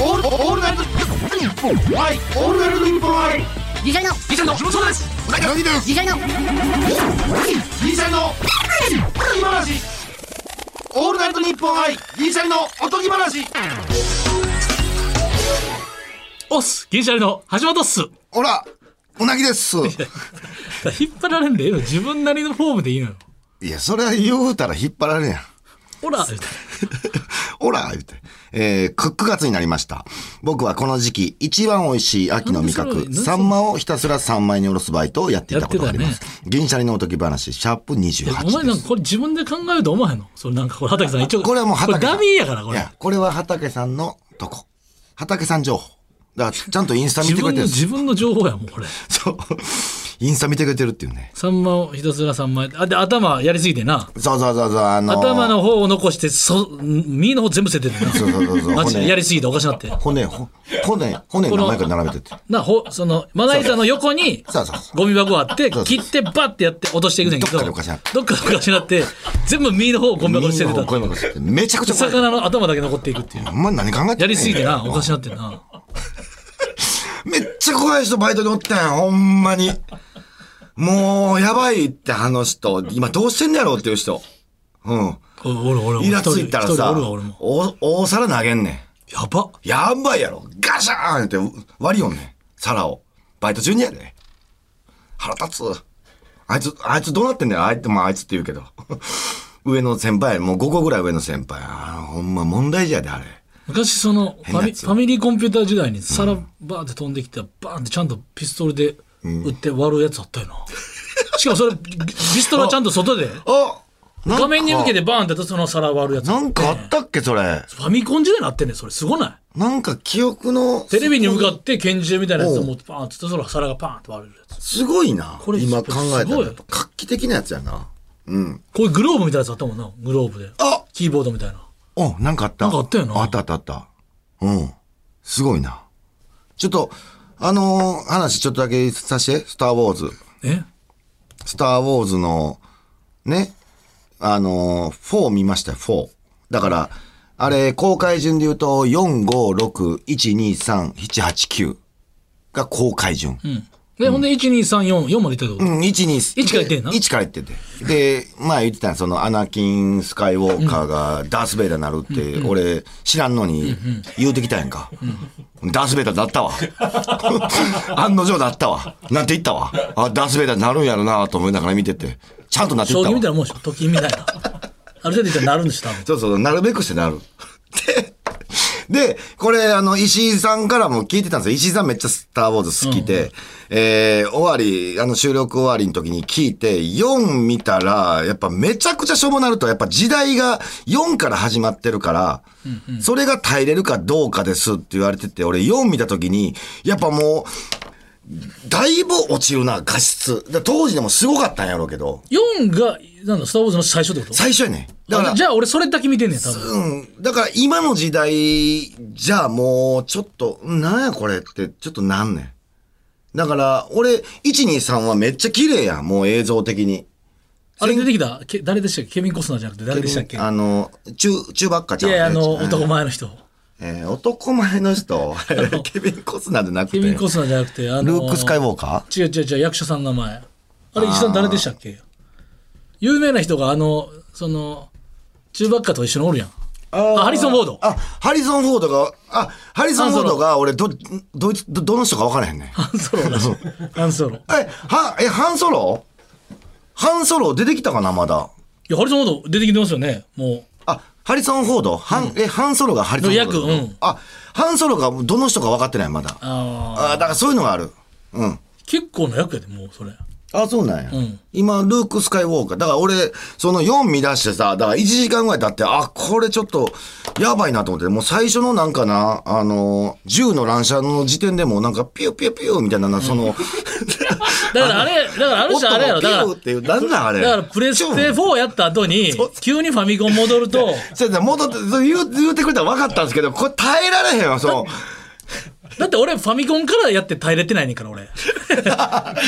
オールオールナイトニッポンはいオールナイトニッポンはいギシャリのギシャリのそうですうなぎですギシャリのギシャリの今話オールナイトニッポンはいギシャリのおとぎ話おっす銀シャリの橋本っすほら、うなぎです。引っ張られんでええの？自分なりのフォームでいいのよいや、それは言うたら引っ張られるやん。ほらほら、言って。えー、9月になりました。僕はこの時期、一番美味しい秋の味覚、サンマをひたすら三枚におろすバイトをやっていたことがあります。銀シャリのおとぎ話、シャープいやお前28。なんかこれ自分で考えると思わへんの？それなんかこれ畑さん一応これはもう畑さん。これダミーやからこれいや、これは畑さんのとこ。畑さん情報。だから、ちゃんとインスタ見てくれてる。んです自分の情報やもんこれ。そう。インスタ見てくれてるっていうね。サンマをひたすら三枚あで頭やりすぎてな。そうそうそうそう、あのー。頭の方を残してそ身の方全部捨ててるな。そうそうそうそう。マジで骨。やりすぎておかしなって。骨、ほ骨、骨何枚か並べてて。なほそのまな板の横にそうそうそう。ゴミ箱あって切ってバッてやって落としていくねんけどどっかでおかしなって。どっかでおかしなって全部身の方をゴミ箱に捨ててたこういうのがめちゃくちゃ怖い。魚の頭だけ残っていくっていう。お前何考えてんねんやりすぎてなおかしなってんなめっちゃ怖い人バイトにおったんや、ほんまに。もう、やばいってあの人、今どうしてんねやろうっていう人。うん。お俺俺俺イラついたらさお大皿投げんねやばん。やばいやろ。ガシャーンって割りよんねん。皿を。バイト中にやで。腹立つ。あいつ、あいつどうなってんだよ。あいつ、まああいつって言うけど。上の先輩やもう5個ぐらい上の先輩。ほんま問題児やで、あれ。昔そのファミファミリーコンピューター時代に皿バーって飛んできてバーンってちゃんとピストルで撃って割るやつあったよな、しかもそれピストルはちゃんと外で。あなんか。画面に向けてバーンってその皿割るやつ。なんかあったっけ、それ。ファミコン時代になってんねんそれ。すごない？なんか記憶の。テレビに向かって拳銃みたいなやつを持ってバーンってその皿がパーンって割れるやつ。すごいな。これ今考えたすごいらやっぱ画期的なやつやな。うん。こういうグローブみたいなやつあったもんな。グローブで。あ！キーボードみたいなお、なんかあった。なんかあったよなあったあったあった。うん。すごいな。ちょっと、あのー話ちょっとだけさせて、スター・ウォーズ。え？スター・ウォーズの、ね、あのー、4見ましたよ、4。だから、あれ、公開順で言うと、4、5、6、1、2、3、7、8、9が公開順。うんで、ほんで12344までいったってこと、うん、1、2、一から言ってんな1から言ってて。で、まあ言ってたんそのアナキン・スカイウォーカーがダース・ベイダーになるって、俺知らんのに言うてきたやんか。ダース・ベイダーだったわ。案の定だったわ。なんて言ったわ。あ、ダース・ベイダーになるんやろなと思いながら見てて。ちゃんとなっていった棋みたいなもんでしょ時みたいなある程度いったらなるんでしょ多分そうそう、なるべくしてなる。で、で、これ、あの、石井さんからも聞いてたんですよ。石井さんめっちゃスター・ウォーズ好きで、えー、終わり、あの、収録終わりの時に聞いて、4見たら、やっぱめちゃくちゃしょぼなると、やっぱ時代が4から始まってるから、それが耐えれるかどうかですって言われてて、俺4見た時に、やっぱもう、だいぶ落ちるな、画質。だ当時でもすごかったんやろうけど、4がなんだスター・ウォーズの最初ってこと？最初やね。だからあ、じゃあ俺それだけ見てんねん多分うん。だから今の時代じゃあもうちょっと、なんやこれってちょっとなんねん。だから俺、123はめっちゃ綺麗やん、もう映像的に。あれ出てきた？け誰でしたっけ？ケビン・コスナーじゃなくて誰でしたっけ？あの、中、中ばっかちゃういやいやあのうん男前の人えー男前の人、ケビン・コスナーじゃなくて。ケビン・コスナーじゃなくてあのルーク・スカイウォーカ違う違う違う役所さんの名前。あれ石井さん誰でしたっけ？有名な人があのその中ばっかと一緒におるやん。あハリソン・フォード。あ、ハリソン・フォードが、あ、ハリソン・フォードが俺、ど、どいつ、ど、どの人か分からへんねん。ハンソロらし。い ハンソロ。いえ、は、え、ハンソロ？ハンソロ出てきたかな、まだ。やハリソン・フォード出てきてますよね。もあ、ハリソン・フォード、ハン、え、ハンソロがハリソン・フォード？の役うんあ、ハンソロがどの人か分かってない、まだ。うああだからそういうのがある。うん。ー結構な役やでもうそれあ、そうなんや。ん今、ルーク・スカイウォーカー。だから俺、その4見出してさ、だから1時間ぐらい経って、あ、これちょっと、やばいなと思って、もう最初のなんかな、あの、銃の乱射の時点でもうなんか、ピューピューピューみたいなな、その、だからあれだからある人あれやろ だから音がピューっていう、なんなんあれ。だからプレステ4やった後に急にファミコン戻ると そうや戻って、言う言うてくれたら分かったんですけど、これ耐えられへんわ、その。だって俺ファミコンからやって耐えれてないねんから俺。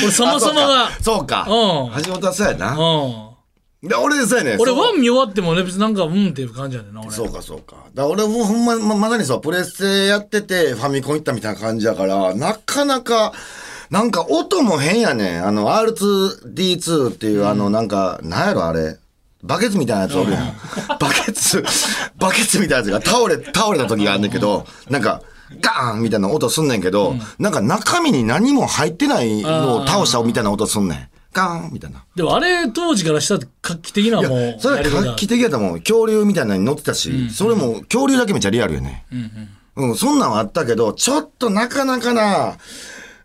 俺そもそもが。そうか。うん。橋本はそうやな。うん。で俺そうやね俺ワン見終わってもね別になんかうんっていう感じやねんな俺。そうかそうか。だから俺もほんま、ままさにそう、プレステやっててファミコン行ったみたいな感じやから、なかなか、なんか音も変やねん。あの R2D2 っていうあのなんか、なんやろあれ。バケツみたいなやつおるやん。バケツ、バケツみたいなやつが倒れ、倒れた時があんねんけど、なんか、ガーンみたいな音すんねんけど、なんか中身に何も入ってないのを倒したみたいな音すんねん。ガーンみたいな。でもあれ当時からしたら画期的なもうそれは画期的やと思う。恐竜みたいなのに乗ってたし、それも恐竜だけめっちゃリアルよね。うん、そんなんはあったけど、ちょっとなかなかな、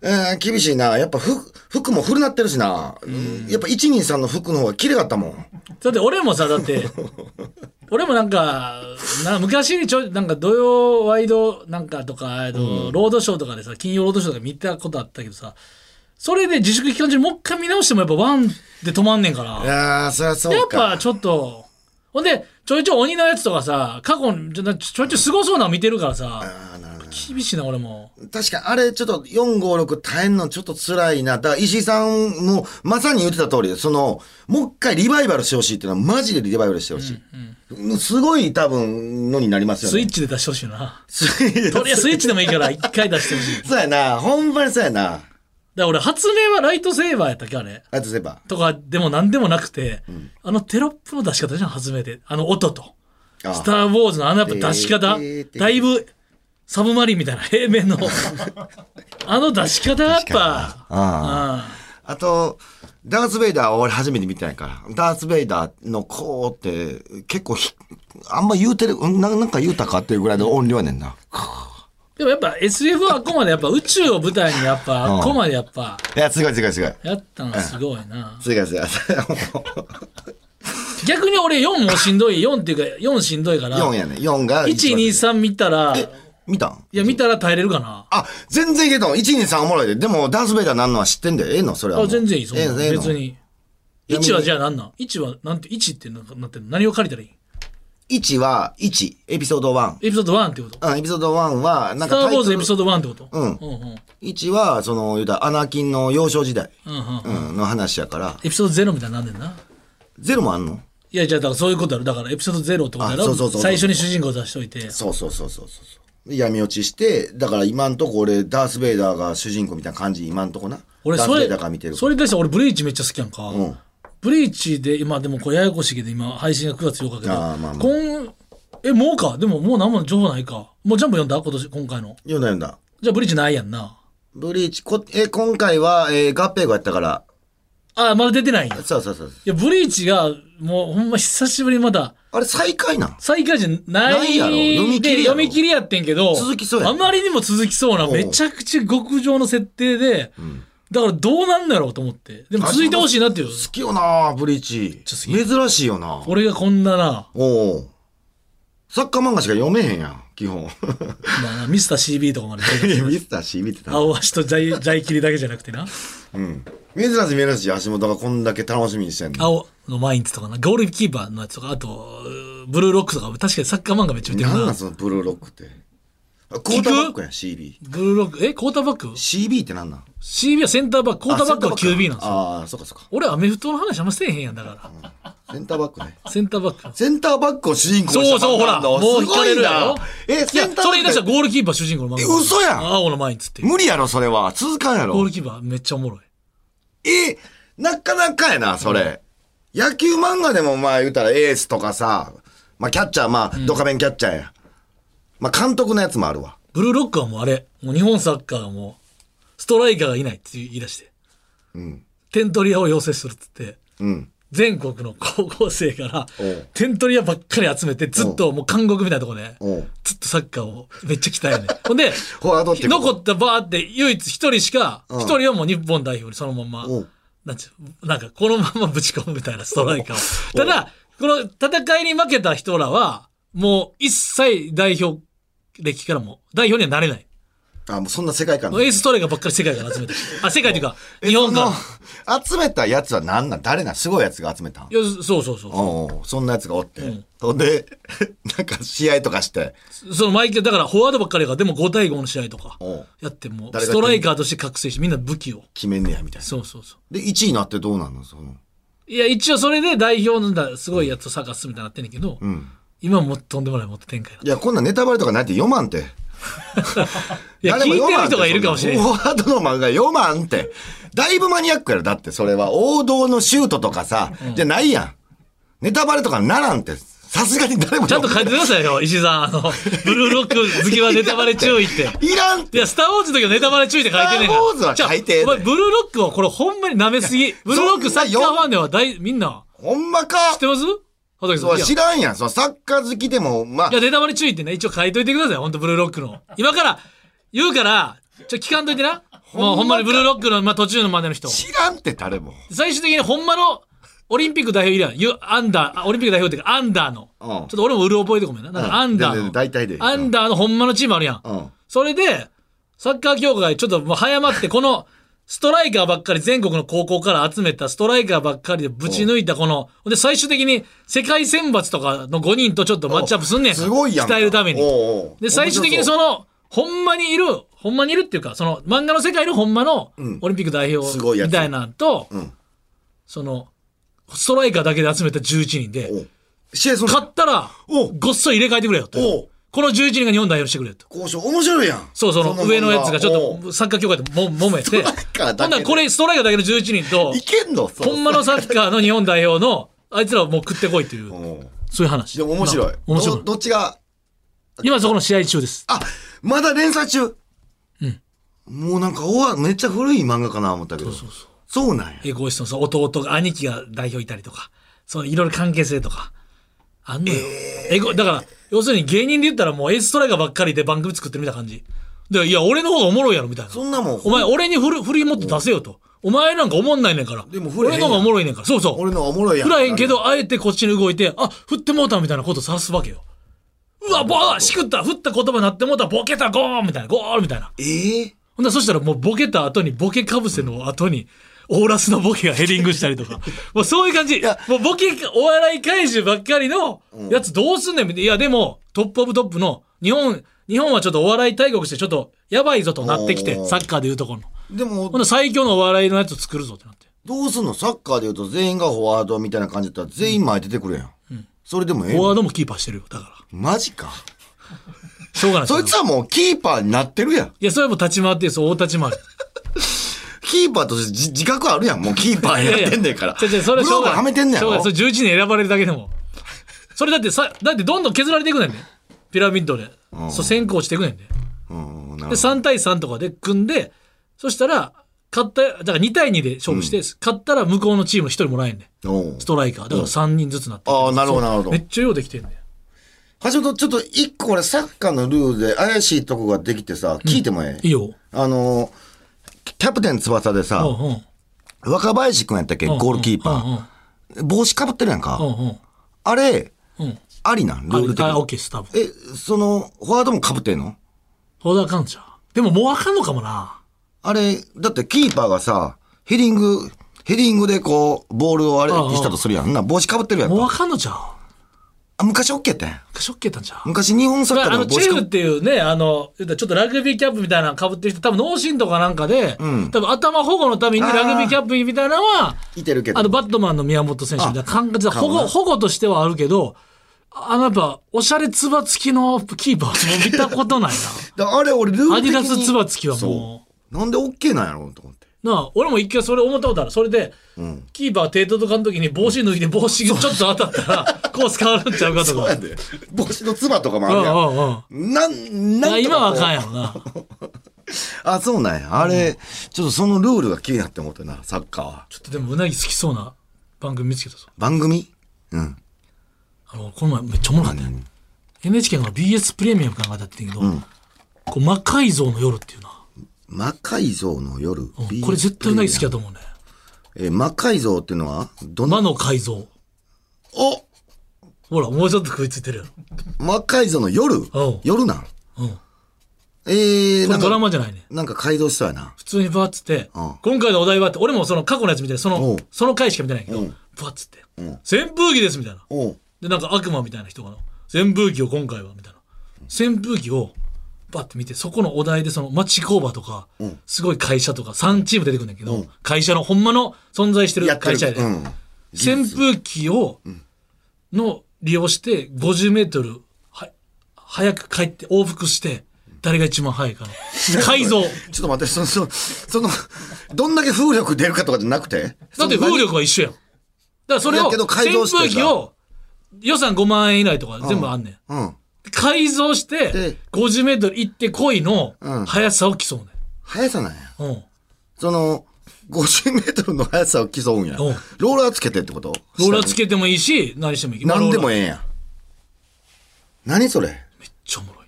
えー厳しいな。やっぱ服、服も古なってるしな。うんやっぱ123の服の方が綺麗かったもん。だって俺もさだって 俺もなんかな昔にちょなんか土曜ワイドなんかとか、えっとロードショーとかでさ金曜ロードショーとか見たことあったけどさそれで自粛期間中にもう一回見直してもやっぱワンで止まんねんからいやー、そりゃそうやっか。ぱちょっとほんでちょいちょい鬼のやつとかさ過去にちょちょいちょいすごそうなの見てるからさ厳しいな俺も確かにあれちょっと456耐えんのちょっと辛いな。だから石井さんもまさに言ってた通りで、その、もう一回リバイバルしてほしいっていうのはマジでリバイバルしてほしい。すごい多分のになりますよね。スイッチで出してほしいなスイッチとりあえずスイッチでもいいから一回出してほしいそうやな。ほんまにそうやな。ら俺発明はライトセーバーやったっけあれあとすれば。とかでも何でもなくて、あのテロップの出し方じゃん初めてあの音とあスター・ウォーズのあのやっぱ出し方えーだいぶサブマリンみたいな平面の あの出し方やっぱああと、ダース・ベイダーは俺初めて見てないから。ダース・ベイダーの子って結構ひ、あんま言うてる、うんななんか言うたかっていうぐらいの音量やねんな。でもやっぱ SF はあっこまでやっぱ宇宙を舞台にやっぱあっこまでやっぱいや、すごいすごいすごい。やったのすごいなすごいすごい。逆に俺4もしんどい4っていうか4しんどいから4やね。4が一番。123見たらい見たん？や見たら耐えれるかな。あ、全然いけたの。1、2、3おもろいで。でも、ダース・ベイダーなんのは知ってんだよ。ええの？それは。あ全然いいそんなええの？え別に。1はじゃあ何なん ?1 はなんて1ってななってんの？何を借りたらいい？1は1、エピソード1。エピソード1ってこと？うん、エピソード1は、なんスター・ウォーズエピソード1ってこと？うん。うんうん。1は、その、言うたらアナキンの幼少時代、うんうんうん、の話やから、エピソード0みたいになんねんな。ゼロもあんの？いやじゃあだからそういうことやろ。だからエピソード0ってことやろ？あそうそうそうそう。最初に主人公出しといて。そうそうそうそうそう。そう。で闇落ちして、だから今んとこ俺、ダース・ベイダーが主人公みたいな感じ、今んとこな。ダース・ベ俺それイダーが見てる。それに対して俺ブリーチめっちゃ好きやんか、ん。ブリーチで今でもこれややこしいけど今配信が9月8日けどあーまあまあ。今えもうか？でももう何も情報ないか？もうジャンプ読んだ？今年今回の。読んだ読んだ。じゃあブリーチないやんな。ブリーチ、こえ、今回は、えー合併後やったから、あまだ出てないんや。いそうそうそう。やブリーチがもうほんま久しぶりにまだあれ再開なん？再開じゃないないやろ。読み切りでやろ。読み切りやってんけど続きそうや。あまりにも続きそうなめちゃくちゃ極上の設定で、だからどうなんだろうと思って。でも続いてほしいなっていう。好きよなブリーチ。珍しいよな。俺がこんなな、おお。サッカー漫画しか読めへんやん、基本。まあな、ミスター CB とかまで ミスター CB ってた。青足とジャイジャイキリだけじゃなくてなうん。珍しい珍しい橋本がこんだけ楽しみにしてんの。青のマインツとかなゴールキーパーのやつとかあとブルーロックとか確かにサッカー漫画めっちゃ見てるななんそのブルーロックって。あクォーターバックやん、CB。ブルーロック？えクォーターバック CB ってなんなん？CB はセンターバック。クォーターバック。は QB なんですよ。ああ、そっかそっか。俺アメフトの話あんませえへんやんだから。センターバックね。センターバック。センターバックを主人公にしたそうそうほらもう引かれるやろ？え、センターバそれ言い出したッらゴールキーパー主人公の漫画。え嘘やん。青のマインツって無理やろ、それは。続かんやろ。ゴール。キーパーめっちゃおもろい。え、なかなかやな、それ。野球漫画でもまあ言うたらエースとかさ、まあキャッチャー、まあドカベンキャッチャーや。まあ監督のやつもあるわ。ブルーロックはもうあれ。もう日本サッカーがもうストライカーがいないって言い出して。うん。点取り屋を要請するっつって。うん。全国の高校生からおう。点取り屋ばっかり集めてずっともう監獄みたいなとこでおう。ずっとサッカーをめっちゃ鍛えるねん。ほんでフォワードってこと残ったバーって唯一一人しかうん。一人はもう日本代表にそのままおう。なんちゅうなんかこのままぶち込むみたいなストライカーをただこの戦いに負けた人らはもう一切代表歴からも代表にはなれない。あ、もうそんな世界観エースストライカーばっかり世界から集めてあ 世界というか日本からその集めたやつは何なん誰なん？すごいやつが集めたん？いやそうそうそうそんなやつがおって。ん。ほんで、なんか試合とかして。その毎回だからフォワードばっかりやからでも5対5の試合とかやってもストライカーとして覚醒してみんな武器を。決めんねや、みたいな。そうそうそう。で、1位になってどうなんのその？いや、一応それで代表のだすごいやつを探すみたいになってんねんけど、ん今はもうとんでもないもっと展開だ。いや、こんなんネタバレとかないって読まんて。いや、聞いてる人がいるかもしれん。フォワードの漫画読まんって。だいぶマニアックやろ。だってそれは王道のシュートとかさ、じゃないやん。ネタバレとかならんって。さすがに誰もちゃんと書いてくださいよ、石井さん。あの、ブルーロック好きはネタバレ注意って。いらんって。いや、スター・ウォーズの時はネタバレ注意って書いてんねんから。スターウォーズは書いてお前、ブルーロックはこれほんまに舐めすぎ。ブルーロックサッカーファンでは大、みんな、ほんまか知ってます？知らんやん。そのサッカー好きでも、まあいや、、ネタバレ注意ってね、一応書いといてください。ほんと、ブルーロックの。今から、言うから、ちょ、聞かんといてな。もうほんまにブルーロックの、まあ、途中のまでの人。知らんって誰も。最終的にほんまの、オリンピック代表いるやん。ゆアンダー、あオリンピック代表っていうか、アンダーの。うんちょっと俺もうる覚えてごめんな。だからアンダーうんの。大体でアンダーのほんまのチームあるやん。それで、サッカー協会ちょっともう早まって、この、ストライカーばっかり全国の高校から集めたストライカーばっかりでぶち抜いたこの、で、最終的に世界選抜とかの5人とちょっとマッチアップすんねん。すごいやんか。伝えるために。で、最終的にその、ほんまにいる、ほんまにいるっていうか、その漫画の世界のほんまのんオリンピック代表すごいやつみたいなのと、んその、ストライカーだけで集めた11人で、勝ったらごっそり入れ替えてくれよとおう。この11人が日本代表してくれよと。交渉面白いやん。そう、その漫画上のやつがちょっとサッカー協会でも揉めて、ほんならこれストライカーだけの11人とい、けんの？そうほんまのサッカーの日本代表の、あいつらをもう食ってこいっていう、そういう話。でも面白いな。面白いど。どっちが、今そこの試合中です。あ、まだ連載中もうなんか、おわ、めっちゃ古い漫画かな思ったけど。そうそうそうなんや。エゴイストのそう弟が、兄貴が代表いたりとか、そう、いろいろ関係性とか、あんのよ。エゴ、だから、要するに芸人で言ったらもうエースストライカーばっかりで番組作ってるみたいな感じ。で、いや、俺の方がおもろいやろ、みたいな。そんなもん、お前、俺に振る、振り持って出せよと。お前なんかおもんないねんから。でも振れ俺の方がおもろいねんから。そうそう。俺のおもろいやん。振らへんけど、あえてこっちに動いて、あ、振ってもうたみたいなことさすわけよ。うわ、ボーしくった振った言葉になってもうたボケたゴーンみたいな、ゴールみたいな。ええほんならそしたらもうボケた後に、ボケかぶせの後に、オーラスのボケがヘディングしたりとか。もうそういう感じ。やもうボケ、お笑い怪獣ばっかりのやつどうすんねんみたいや、でも、トップオブトップの、日本、日本はちょっとお笑い大国してちょっとやばいぞとなってきてサッカーでいうところの。でもほん最強のお笑いのやつ作るぞってなって。どうすんの？サッカーで言うと全員がフォワードみたいな感じだったら全員前出てくるやん。それでもええの？フォワードもキーパーしてるよ。だから。マジか。しょうがない。そいつはもうキーパーになってるやん。いや、それはもう立ち回ってるそう、大立ち回り。キーパーとして自自覚あるやん。もうキーパーになってんねんから。違う違うそれはめてんねんやろ？しょう。それ11人選ばれるだけでも。それだってさ、だってどんどん削られていくねんね。ピラミッドで。そう、先行していくねんで。うん、なで、るほど。3対3とかで組んで、そしたら、勝った、だから2対2で勝負して、勝ったら向こうのチームの1人もらえんねん。ストライカー。だから3人ずつなってるああ、なるほど、なるほどめ。っちゃようできてんねん。橋本、ちょっと一個俺サッカーのルールで怪しいとこができてさ、聞いてもええ、いいよ。あのー、キャプテン翼でさ。若林くんやったっけゴールキーパー。帽子かぶってるやんか。あれ。ありなん？ルール的に。え、その、フォワードもかぶってんの？ほどあかんちゃう。でももうあかんのかもな。あれ、だってキーパーがさ、ヘディング、ヘディングでこう、ボールをあれしたとするやんな。帽子かぶってるやんもうあか。かんのちゃう？あ昔 OK やったんや。ショッケーたんちゃう？昔日本サッカーあの、の帽子かぶチェフっていうね、あの、言ったらちょっとラグビーキャップみたいなの被ってる人、多分脳震とかなんかで、ん多分頭保護のためにラグビーキャップみたいなのは、いてるけど。あの、バットマンの宮本選手みたいな感覚で、保護、保護としてはあるけど、あの、やっぱ、おしゃれつば付きのキーパーはもう見たことない だあれ俺ルールな。アディダスつば付きはもそう。なんで OK なんやろうと思って。う、なあ、俺も一回それ思ったことある。それで、んキーパー手届かん時に帽子脱いで帽子がちょっと当たったら、コース変わるんちゃうかとか。そうやで。帽子のつばとかもあうんるやん。うんうん。なん、なんとかこう今はあかんやろな。あ、そうなんや。あれ、ちょっとそのルールが気になって思ってな、サッカーは。ちょっとでもうなぎ好きそうな番組見つけたぞ。番組？うん。あの、この前めっちゃおもろかったよ。NHK の BS プレミアムかなんかだってんけど、こう魔改造の夜っていうな。魔改造の夜。うんこれ絶対うなぎ好きだと思うね。えー魔改造っていうのはどの魔の改造。おほら、もうちょっと食いついてるやろ。魔改造の夜？うん夜なん？うん。えー、これドラマじゃないね。なんか改造しそうやな。普通にバーッつって、うん今回のお題はって、俺もその過去のやつ見て、そおのう、その回しか見てないけど、うんバーッつって、ん扇風機ですみたいな。おうで、なんか悪魔みたいな人がの、扇風機を今回はみたいな。扇風機をバッて見て、そこのお題でその町工場とか、すごい会社とか3チーム出てくるんだけど、会社のほんまの存在してるやってる。会社やで、うん。扇風機を、の利用して50メートルは早く帰って往復して、誰が一番早いかの。改造。ちょっと待って、その、その、その、どんだけ風力出るかとかじゃなくて？だって風力は一緒やん。だからそれを、いやけど改扇風機を予算5万円以内とか全部あんねん。うん。改造してで、50メートル行ってこいのうん速さを競うね速さなんや。ん。うん。その、50メートルの速さを競うんや。うんローラーつけてってこと？ローラーつけてもいいし、何してもいい。何でもええ。ええんや。何それ？めっちゃおもろい。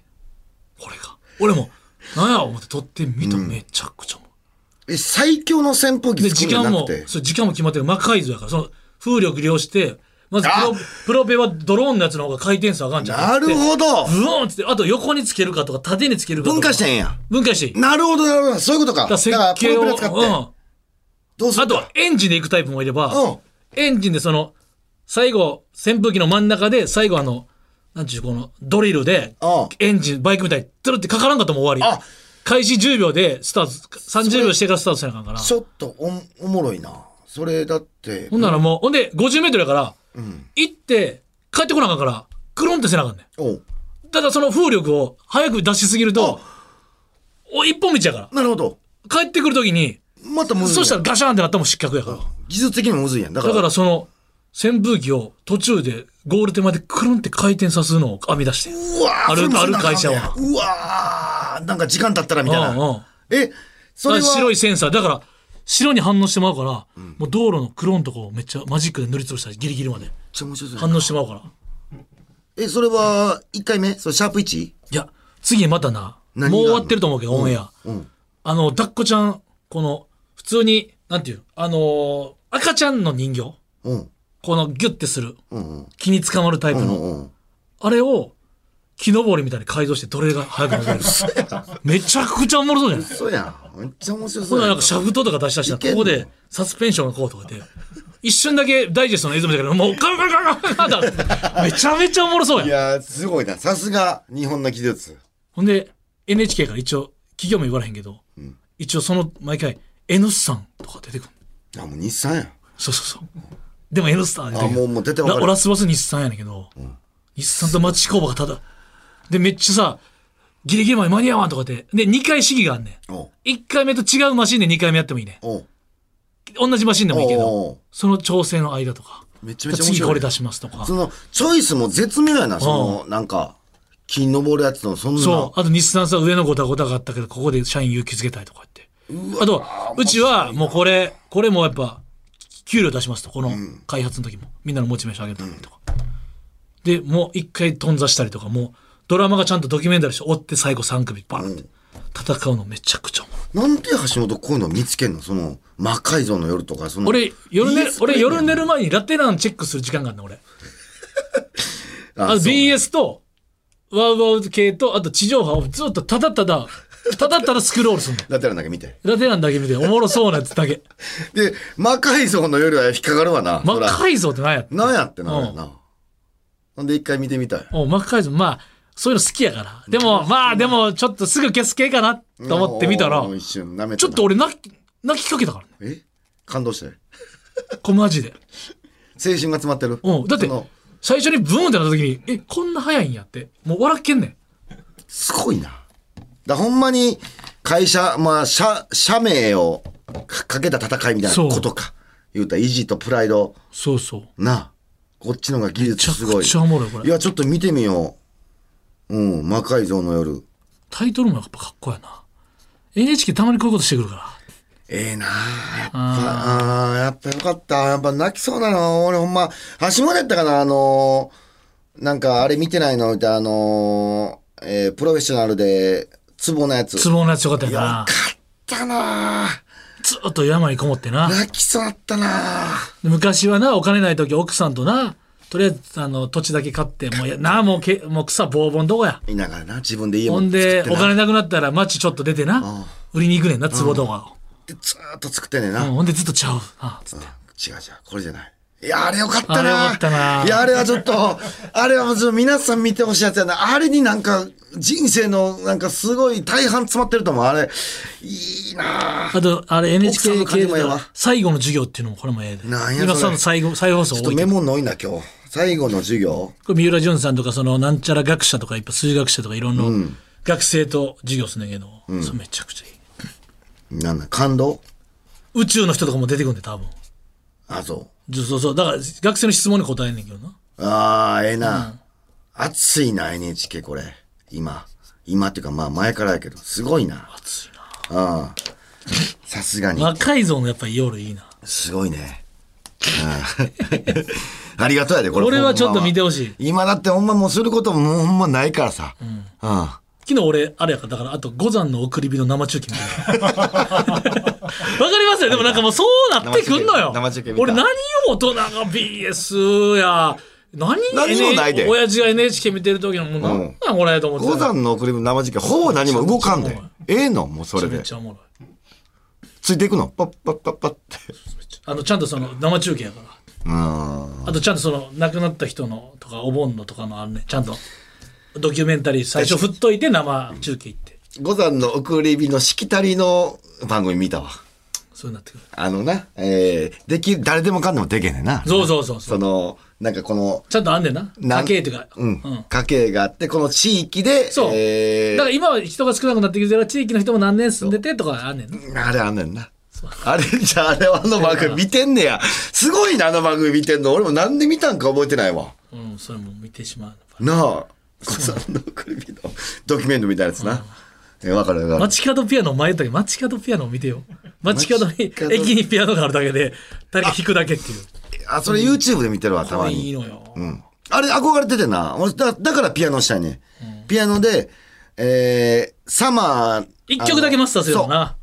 これが。俺も、なんや思って撮ってみたらめちゃくちゃおもろい。え、最強の扇風機で、作時間もるんじゃなくて、。そう、時間も決まってる。魔改造やから、その、風力利用して、まずプロあ、プロペはドローンのやつの方が回転数上がんじゃん。なるほどブオーンってって、あと横につけるかとか、縦につけるかとか。分解してんや。分解していい。だなるほど、なるほど。そういうことか。から設だから、プ計を、ロ使って。うん。どうするかあとはエンジンで行くタイプもいれば、うん。エンジンでその、最後、扇風機の真ん中で、最後あの、なんちゅう、この、ドリルでうん、エンジン、バイクみたいに、トゥルってかからんかったもん終わりあ。開始10秒で、スタート、30秒してからスタートせなあかんから。ちょっとおおもろいな。それだって。ほんならもう、ほんで、50メートルやから、行って、帰ってこなあかんから、クロンってせなあかんねん。おうただその風力を早く出しすぎると、お一本道やから。なるほど。帰ってくるときに、またむずい。そしたらガシャンってなったらもう失格やから。技術的にもむずいやん。だから、だからその、扇風機を途中でゴール手までクルンって回転さすのを編み出して。うわーあるある会社はうわーなんか時間経ったらみたいな。うんうんえ、それは、白いセンサー。だから、白に反応してまうから、もう道路のクローンとかをめっちゃマジックで塗りつぶしたり、ギリギリまで反応してまうから。え、それは、1回目？それシャープ 1? いや、次またな、もう終わってると思うけど、オンエア。うん。あの、抱っこちゃん、この、普通に、なんていう、あのー赤ちゃんの人形？うん。このギュッてする、うんうん。木に捕まるタイプの、うんうん。あれを、木登りみたいに改造してどれが早く登れるめちゃくちゃおもろそうじゃない？そうやん。めっちゃ面白そうほならなんかシャフトとか出し出したここでサスペンションがこうとかで、一瞬だけダイジェストの映像見たけど、もうガンガンガンガンガめちゃめちゃおもろそうやん。いやー、すごいな。さすが、日本の技術。ほんで、NHK から一応、企業も言われへんけど、一応その、毎回、N さんとか出てくる。あ、もう日産やん。そうそうそう。でも N スター出てくるあもうもう出てわかるラオラスボス日産やねんけど、日産と町工場がただ、で、めっちゃさ、ギリギリまで間に合わんとかって、で、2回試技があんねん。おう1回目と違うマシンで2回目やってもいいねん。同じマシンでもいいけど、その調整の間とか。めちゃめちゃ面白い次これ出しますとか。その、チョイスも絶妙やな。その、なんか、木登るやつの、そんな。そう。あと日産さ、上のごたごたがあったけど、ここで社員勇気づけたいとか言って。あと、うちはもうこれ、これもやっぱ、給料出しますと。この開発の時も。みんなのモチベーション上げるためにとか。で、もう一回頓挫したりとか、もうドラマがちゃんとドキュメンタリーして追って最後3組バーンって。戦うのめちゃくちゃおもろいなんで橋本こういうの見つけんの？その、魔改造の夜とか、その。俺、夜寝、BS 俺夜寝る前にラテランチェックする時間があるの、俺。あのそう BS と、ワウワウ系と、あと地上波をずっとただただ、ただただスクロールするの。ラテランだけ見て。ラテランだけ見て、おもろそうなやつだけ。で、魔改造の夜は引っかかるわな。魔改造って何やなんやってなるよな。ほんで一回見てみたい？お魔改造、まあ、そういうの好きやから。でも、まあ、でも、ちょっとすぐ消す系かなと思って見たらちょっと俺泣き、泣きかけたからね。え？感動して。これマジで。青春が詰まってる？うん。だって最初にブーンってなった時に、え、こんな早いんやって。もう笑っけんねん。すごいな。だほんまに、会社、まあ、社、社名をかかけた戦いみたいなことか。言うたら、意地とプライド。そうそう。な。こっちのが技術すごい。いや、ちょっと見てみよう。うん、魔改造の夜。タイトルもやっぱかっこいいな。NHK たまにこういうことしてくるから。ええなあやっぱ、ああーやっぱよかった。やっぱ泣きそうなの。俺ほんま、橋本やったかな、あのーなんかあれ見てないのみたいな、あのーえープロフェッショナルで、ツボのやつ。ツボのやつよかったよかったなあずっと山にこもってな。泣きそうだったなあで昔はな、お金ない時奥さんとな、とりあえずあの土地だけ買って、もうやな、もうけもう草ぼうぼんどこや。いながらな、自分で家もほん。で、お金なくなったら町ちょっと出てな、売りに行くねんな、壺とかを。でずーっと作ってんねんな。うんほんでずっとちゃう。あつって。違う違う、これじゃない。いや、あれよかったな。あれよかったないや、あれはちょっと、あれはもうちょっと皆さん見てほしいやつやな。あれになんか、人生のなんかすごい大半詰まってると思う。あれ、いいなあと、あれ NHK 系で最後の授業っていうのもこれもええで。なんや今その最後、再放送ちょっとメ。モのいな、今日。最後の授業。これ三浦淳さんとか、その、なんちゃら学者とか、いっぱい数学者とかいろんな学生と授業するんだけど、それめちゃくちゃいい。なんだ、感動？宇宙の人とかも出てくるんで、多分。あ、そじゅそうそう。だから、学生の質問に答えんねんけどな。う。ああ、ええな。熱いな、NHK これ。今。今っていうか、まあ前からやけど、すごいな。熱いな。ああ。さすがに。魔改造のやっぱり夜いいな。すごいね。うん ありがとうやで、これ。これはちょっと見てほほしい。今だってほんまもうすることもほんまないからさ。うん。昨日俺、あれやから、だから、あと、五山の送り火の生中継見た。わかりますよ。でもなんかもうそうなってくんのよ。生中継俺何を大人が BS や、何何もないで親父が NHK 見てる時のもうなんなんこれと思ってた五山の送り生実況、ほぼ何も動かんで。ええの？もうそれでめっち。ゃおもろい。ついていくの？パッパッパッパッって。あの、ちゃんとその生中継やから。うん。あとちゃんとその亡くなった人のとかお盆のとかのあるね。ちゃんとドキュメンタリー最初振っといて生中継行って。五山の送り火のしきたりの番組見たわ。そうなってくる。あのな、えー、できる、誰でもかんでもできへんねんな。そうそうそうそう。その、なんかこの、ちゃんとあんねんな。家系というか。うん、家系があって、この地域で、そう。えーだから今は人が少なくなってきてるから地域の人も何年住んでてとかあんねんな。あれあんねんな。あれじゃあ、あれはあの番組 見てんねや。すごいな、あの番組見てんの。俺もなんで見たんか覚えてないわ。うん、それも見てしまう。なあ。小さんの送り火のドキュメントみたいなやつな。え、わかるわかる。街角ピアノお前言ったけど、街角ピアノを見てよ。街角に、街角駅にピアノがあるだけで、誰か弾くだけっていう。あ、それ YouTube で見てるわ、たまいいに。のよ。うん。あれ憧れててな。俺だだからピアノしたいね。ピアノで、えー、サマー。一曲だけマスターするそうよな。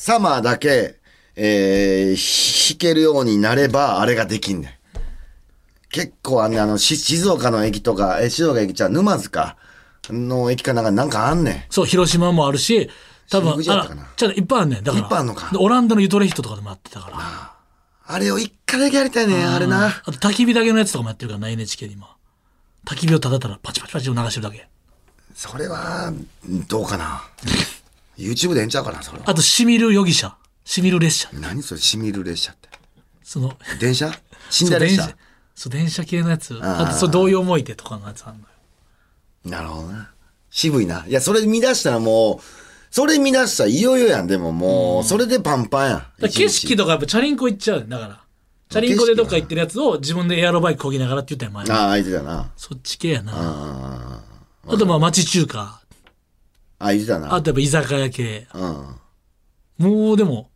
サマーだけ、えー、弾けるようになれば、あれができんねん。結構あんねんあの、し静岡の駅とか、え、静岡駅じゃう沼津か、の駅かなんか、なんかあんねん。そう、広島もあるし、多分、あちゃんといっぱいあんねん。だから。いっぱいあんのかでオランダのユトレヒトとかでもやってたから。あれを一回だけやりたいねん、あれな。あと焚き火だけのやつとかもやってるからな、NHK で今。焚き火をただただパチパチパチを流してるだけ。それは、どうかな。YouTube でええんちゃうかな、それは。あと、しみる容疑者。しみる列車。何それ、しみる列車って。その、電車？寝そう電車？台列車。そう、電車系のやつ。あと、そう、同様思い出とかのやつあんのよ。なるほどな。渋いな。いや、それ見出したらもう、それ見出したらいよいよやん。でももう、それでパンパンやん。景色とかやっぱチャリンコ行っちゃうねんだから。チャリンコでどっか行ってるやつを自分でエアロバイク漕ぎながらって言ったよ、前。ああ、相手だな。そっち系やな。ああと、まあ、町中華。あ、相手だな。あと、やっぱ居酒屋系。うん。もう、でも、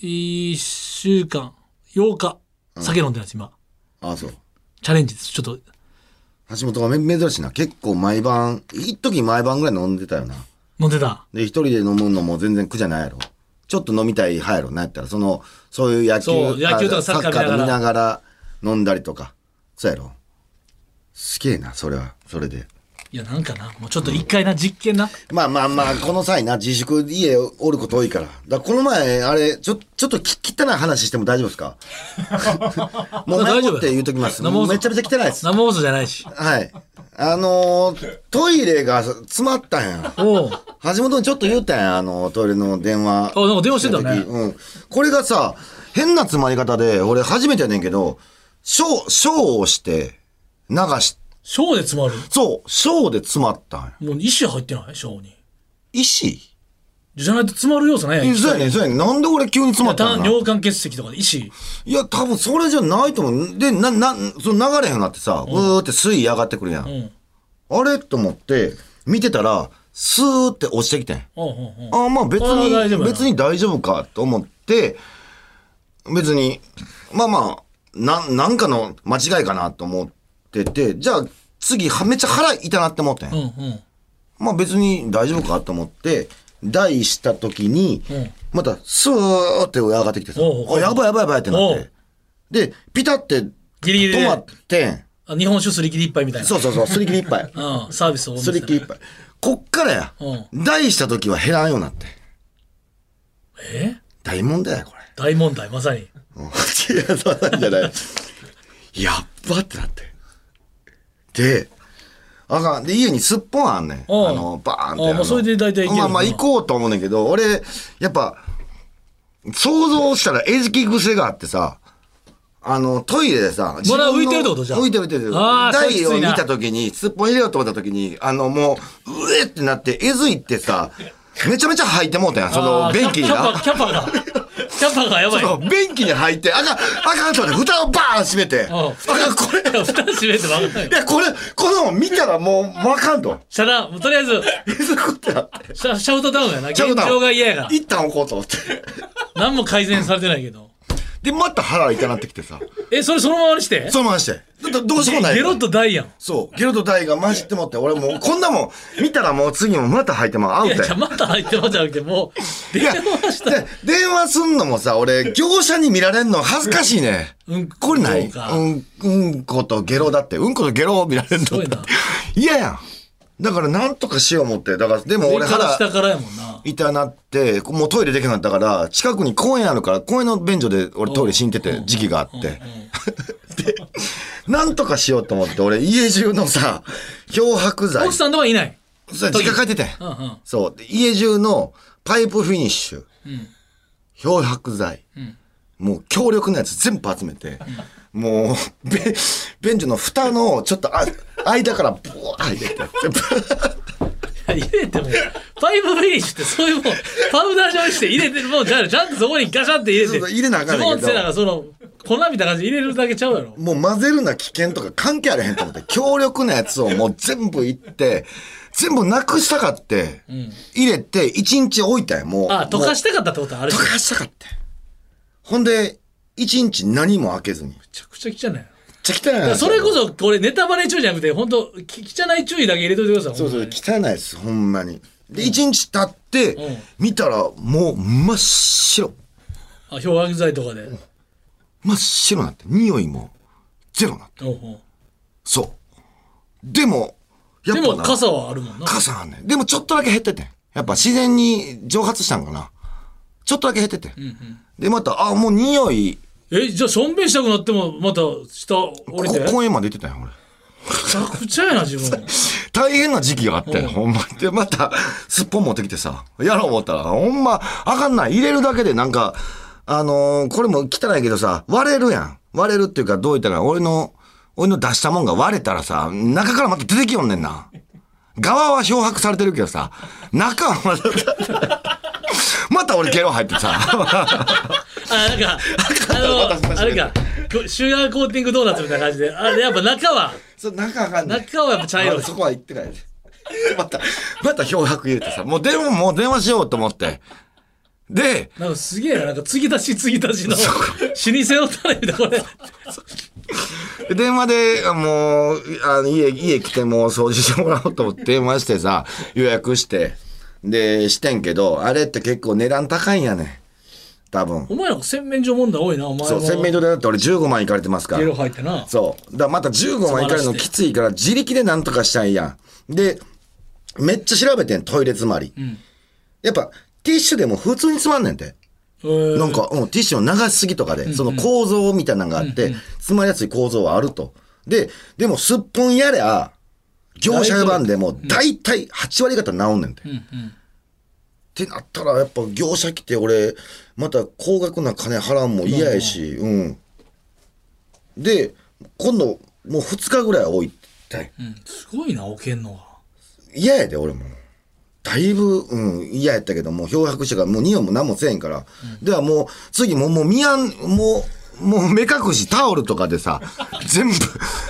一週間、8日、酒飲んでるんです、今。ああ、そう。チャレンジです。ちょっと、橋本がめ珍しいな。結構毎晩、一時毎晩ぐらい飲んでたよな。飲んでた。で、一人で飲むのも全然苦じゃないやろ。ちょっと飲みたい派やろなやったら、その、そういう野球、そう野球とかあサッカー見ながらサッカー見ながら飲んだりとか。そうやろ。すげえな、それは。それで。いや、なんかな、もうちょっと一回な、実験な。まあまあまあ、この際な、自粛、家おること多いから。だからこの前、あれ、ちょ、ちょっとき汚い話しても大丈夫ですか？もう大丈夫って言うときます。生放送めちゃめちゃ汚いです。生放送じゃないし。はい。あのートイレが詰まったんや。おう橋本にちょっと言ったんや、あの、トイレの電話。あなんか電話してたね時うん。これがさ、変な詰まり方で、俺初めてやねんけど、小、小をして、流し、ショーで詰まるそう、小で詰まったんや。もう石入ってない？ショーに。石じゃないと詰まる要素ないやん。えそうやねん、そうやねん。なんで俺急に詰まったんや。尿管結石とかで石。いや、多分それじゃないと思う。で、な、な、その流れへんなってさ、うーって水位上がってくるやん。うん。あれ？と思って、見てたら、スーって落ちてきてん。おうおうおうああ、まあ別あー大丈夫に、や別に大丈夫かと思って、別に、まあまあ、な、なんかの間違いかなと思ってて、じゃあ次、はめっちゃ腹痛なって思ってん。うんうん。まあ別に大丈夫かと思って、台した時に、うんまたスーって上がってきてさ、おうおうあ、やばいやばいやばいってなって。で、ピタってギリギリで止まってん。あ日本酒すり切り一杯みたいな。そうそうそう、すり切り一杯。うん。サービスをお店ですり切り一杯。こっからや。う台した時は減らんようになって。え？大問題や、これ。大問題まさに いや、そうなんじゃない。やっばってなって。で、あかん。で、家にすっぽんあんねん。あうんの、バーンってあの。あまあそれで大体いけるまあまあな行こうと思うねんけど、俺、やっぱ、想像したら餌食癖があってさ、あの、トイレでさ、自分の浮いてるってことじゃん浮いてる浮いてる。台を見た時に、すっぽん入れようと思った時に、あの、もう、うえってなって、えずいってさ、めちゃめちゃ吐いてもうたやん、その便器にな。キャパ。キャパが。キャパがやばい。そう、便器に入って、あかん、あかんと思って、蓋をバーン閉めて、あうん。かん、これ、い蓋閉めて分かん。ないや、これ、この見たらもう、わかんと。遮断とりあえずえずくってなって。シャシャウトダウンやな。現状が嫌やから。一旦置こうと思って。何も改善されてないけどで、また腹痛なってきてさ、えそれそのままにして？そのままして。どどうしようもない。ゲロと大やんそう、ゲロと大が混じってもって、俺もう、こんなもん、見たらもう次もまた入ってもアウいやトや。じゃあまた入ってますじゃなくてもう電話したで電話すんのもさ、俺、業者に見られんの恥ずかしいね。うんこれないそうかうん、うんことゲロだって。うんことゲロを見られんのすごいな嫌やん。だからなんとかしよう思って。だから、でも俺上から下腹からやもんな。痛なって、もうトイレできなかったから、近くに公園あるから、公園の便所で俺トイレ死んでて時期があって。で、なんとかしようと思って、俺家中のさ、漂白剤。奥。さんとはいない。それ実家帰ってて。ん。うんうん。そう。で家中のパイプフィニッシュ、漂白剤、もう強力なやつ全部集めて、もう、べ便所の蓋のちょっとあ間からブワー入れて、入れてもパイプフィニッシュってそういうもん。パウダー状にして入れてるもんじゃあちゃんとそこにガシャって入れて。入れなあかんねんけど。ズボンってなんかその粉みたいな感じで入れるだけちゃうやろ。もう混ぜるな危険とか関係あれへんと思って、強力なやつをもう全部いって、全部なくしたかって、入れて一日置いたんや、もう。あ溶かししたかったってことある溶かしたかって。ほんで、一日何も開けずに。めちゃくちゃ汚いなちゃ汚いだから話それこそこれネタバレ注意じゃなくて本当き汚い注意だけ入れといてくださいそうそう、汚いです、ほんまに。で、一日経って、うん見たら、もう真っ白。あ漂白剤とかで真っ白になって、匂いもゼロになって。おうおうそう。でも、やっぱなでも傘はあるもんな傘あんねん。でもちょっとだけ減っててん。やっぱ自然に蒸発したんかな。ちょっとだけ減っててん。で、また、あ、もう匂い、えじゃあしょんべんしたくなってもまた下降りて？こ公園まで行ってたんや、俺。めちゃくちゃやな自分 大変な時期があって、ほんま。で、また、すっぽん持ってきてさ、やろう思ったら、ほんま、あかんない。入れるだけでなんか、あのーこれも汚いけどさ、割れるやん。割れるっていうか、どう言ったら、俺の、俺の出したもんが割れたらさ、中からまた出てきよんねんな。側は漂白されてるけどさ、中はまだ、また俺ゲロ入ってさ、あなんかあの あれかこシュガーコーティングドーナツみたいな感じであでやっぱ中はそう中あかんない。中はやっぱ茶色いあそこは行ってない。また、また漂白入れてさ、もう電話、もう電話しようと思って。で、なんかすげえななんか継ぎ足し継ぎ足しの老舗のタレみたいなこれで 電話で、もう、あの家、家来てもう掃除してもらおうと思って電話してさ、予約して、で、してんけど、あれって結構値段高いんやねん。多分。お前なんか洗面所問題多いなお前もそう、洗面所でだって俺15万いかれてますからゲロ。入ってなそう。だからまた15万いかれるのきついから自力でなんとかしたいやん。で、めっちゃ調べてん、トイレ詰まり。やっぱ、ティッシュでも普通に詰まんねんて。えーなんか、うん、ティッシュの流しすぎとかで、その構造みたいなのがあって、詰まりやすい構造はあると。で、でもすっぽんやれゃ、業者呼ばんでも、大体8割方治んねんて。ってなったら、やっぱ業者来て、俺、また高額な金払うんも嫌やし、うん。で、今度、もう2日ぐらい置いたい。うんすごいな置けんのが嫌やで、俺も。だいぶ、うん、嫌やったけど、もう漂白してから、もう匂いも何もせえんから。ではもう、次もう、もう、見やん、もう、もう目隠しタオルとかでさ、全部、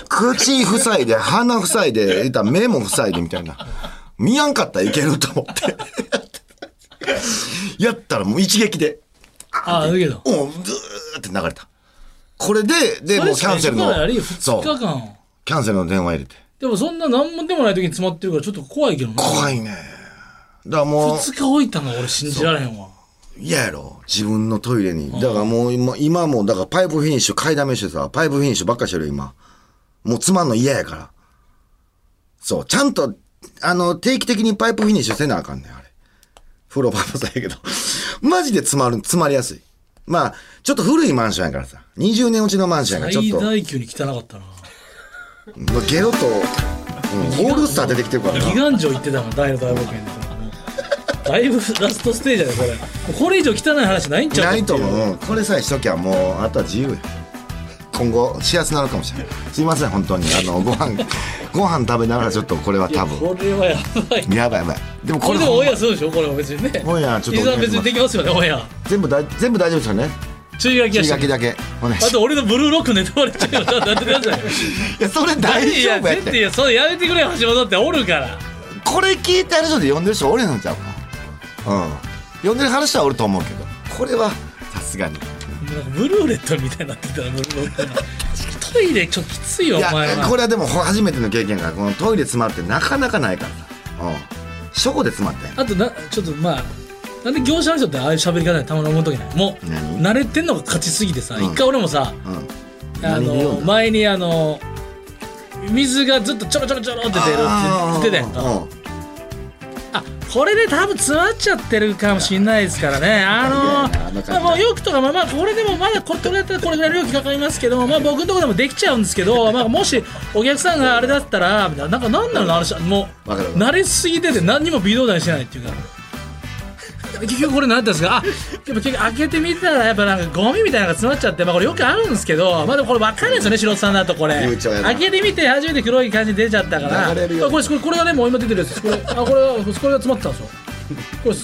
口塞いで、鼻塞いで、目も塞いでみたいな。見やんかったらいけると思って。やったらもう一撃で、ああだけどうん、ずーって流れた。これで、で、もうキャンセルのそう、2日間キャンセルの電話入れて。でもそんな何もでもない時に詰まってるからちょっと怖いけどな怖いね。だからもう、2日置いたの俺信じられへんわ嫌やろ自分のトイレに。だからもう今、今も、だからパイプフィニッシュ買いだめしてさ、パイプフィニッシュばっかしてるよ今。もうつまんの嫌やから。そう、ちゃんと、あの、定期的にパイプフィニッシュせなあかんねん、あれ。風呂場もそうやけど。マジで詰まる、詰まりやすい。まあ、ちょっと古いマンションやからさ。20年落ちのマンションやから、ちょ最っと、大級に汚かったなまあゲロと、うん、オールスター出てきてるからな。ギガン城行ってたもん大の大冒険でだいぶラストステージだよこれこれ以上汚い話ないんちゃうかないと思う。これさえしときゃもう、あとは自由や。今後、幸せになるかもしれない。すいません、本当に。あの、ご飯、ご飯食べながらちょっとこれは多分。これはやばいやばいやばい。でもこれこれでもオンエアするでしょこれは別にねオンエアちょっと伊沢別にできますよねオンエア全部だ全部大丈夫ですよね。注意書き注意書きだけ。お願いします。あと俺のブルーロックネタバレちゃうよちょっとやってください いや、それ大いや丈夫やって。絶対いやそれやめてくれよ橋本っておるからこれ聞いてある人で呼んでる人おれんのちゃうか。うん。呼んでる話はおると思うけど、これはさすがに。ブルーレットみたいになってたらブルーロックがトイレちょっときついよお前、は。これはでも初めての経験が、このトイレ詰まるってなかなかないからさ。うん。初歩で詰まったんや。あとなちょっとまあなんで業者の人ってああいう喋り方でたまに思う時ない？もう何？慣れてんのが勝ちすぎてさ、うん。一回俺もさうん。あの前にあの水がずっとちょろちょろちょろって出るって言ってたやんか。うん。あこれで多分詰まっちゃってるかもしれないですからね。あのの感じもうよくとかまあまあこれでもまだこれとれだったらこれぐらい料金かかりますけどまあ僕のところでもできちゃうんですけどまあもしお客さんがあれだったらみたいな。なんか何なのあの人。もう慣れすぎてて何にも微動だにしてないっていうか結局これ何だったんですか？あでも結局開けてみたらやっぱなんかゴミみたいなのが詰まっちゃってまあこれよくあるんですけどまあでもこれ分かるんですよね素人さんだとこれ。開けてみて初めて黒い感じ出ちゃったから。これこれこれがねもう今出てるやつこれあこれはこれが詰まってたんですよ。これ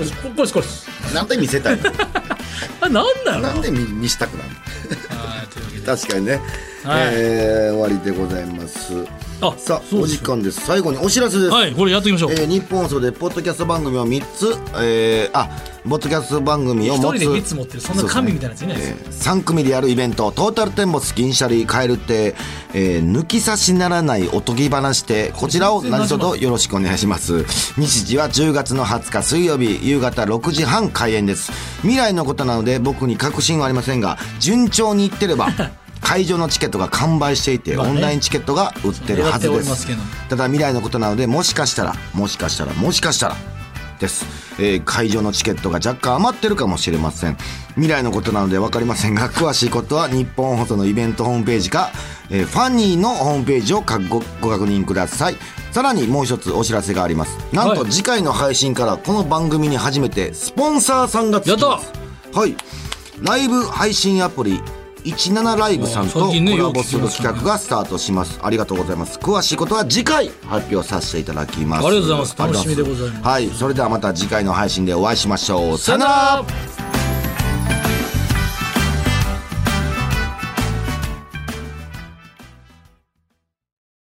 これこれこれなんで見せたいの？あなんなのなんで見見したくなる？はいというわけで。確かにね、はい。えー終わりでございます。あさあお時間です。最後にお知らせです、はいこれやっていきましょう、えー日本放送でポッドキャスト番組を3つ、えーあポッドキャスト番組を持つ一人で3つ持ってるそんな神みたいなやついないですよ。えー3組でやるイベントトータルテンボス銀シャリカエル亭、えー抜き差しならないおとぎ話でこちらを何卒よろしくお願いします。日時は10月の20日水曜日夕方6時半開演です。未来のことなので僕に確信はありませんが順調にいってれば 会場のチケットが完売していて、オンラインチケットが売ってるはずです。ただ未来のことなのでもしかしたらもしかしたらもしかしたらです、えー会場のチケットが若干余ってるかもしれません。未来のことなので分かりませんが詳しいことは日本放送のイベントホームページか、えーファニーのホームページをご確認くださいさらにもう一つお知らせがあります。なんとはい。次回の配信からこの番組に初めてスポンサーさんがつきます。はい。ライブ配信アプリ17ライブさんとコラボする企画がスタートします。ありがとうございます。詳しいことは次回発表させていただきます。ありがとうございます。楽しみでございます。はい。それではまた次回の配信でお会いしましょう。さよなら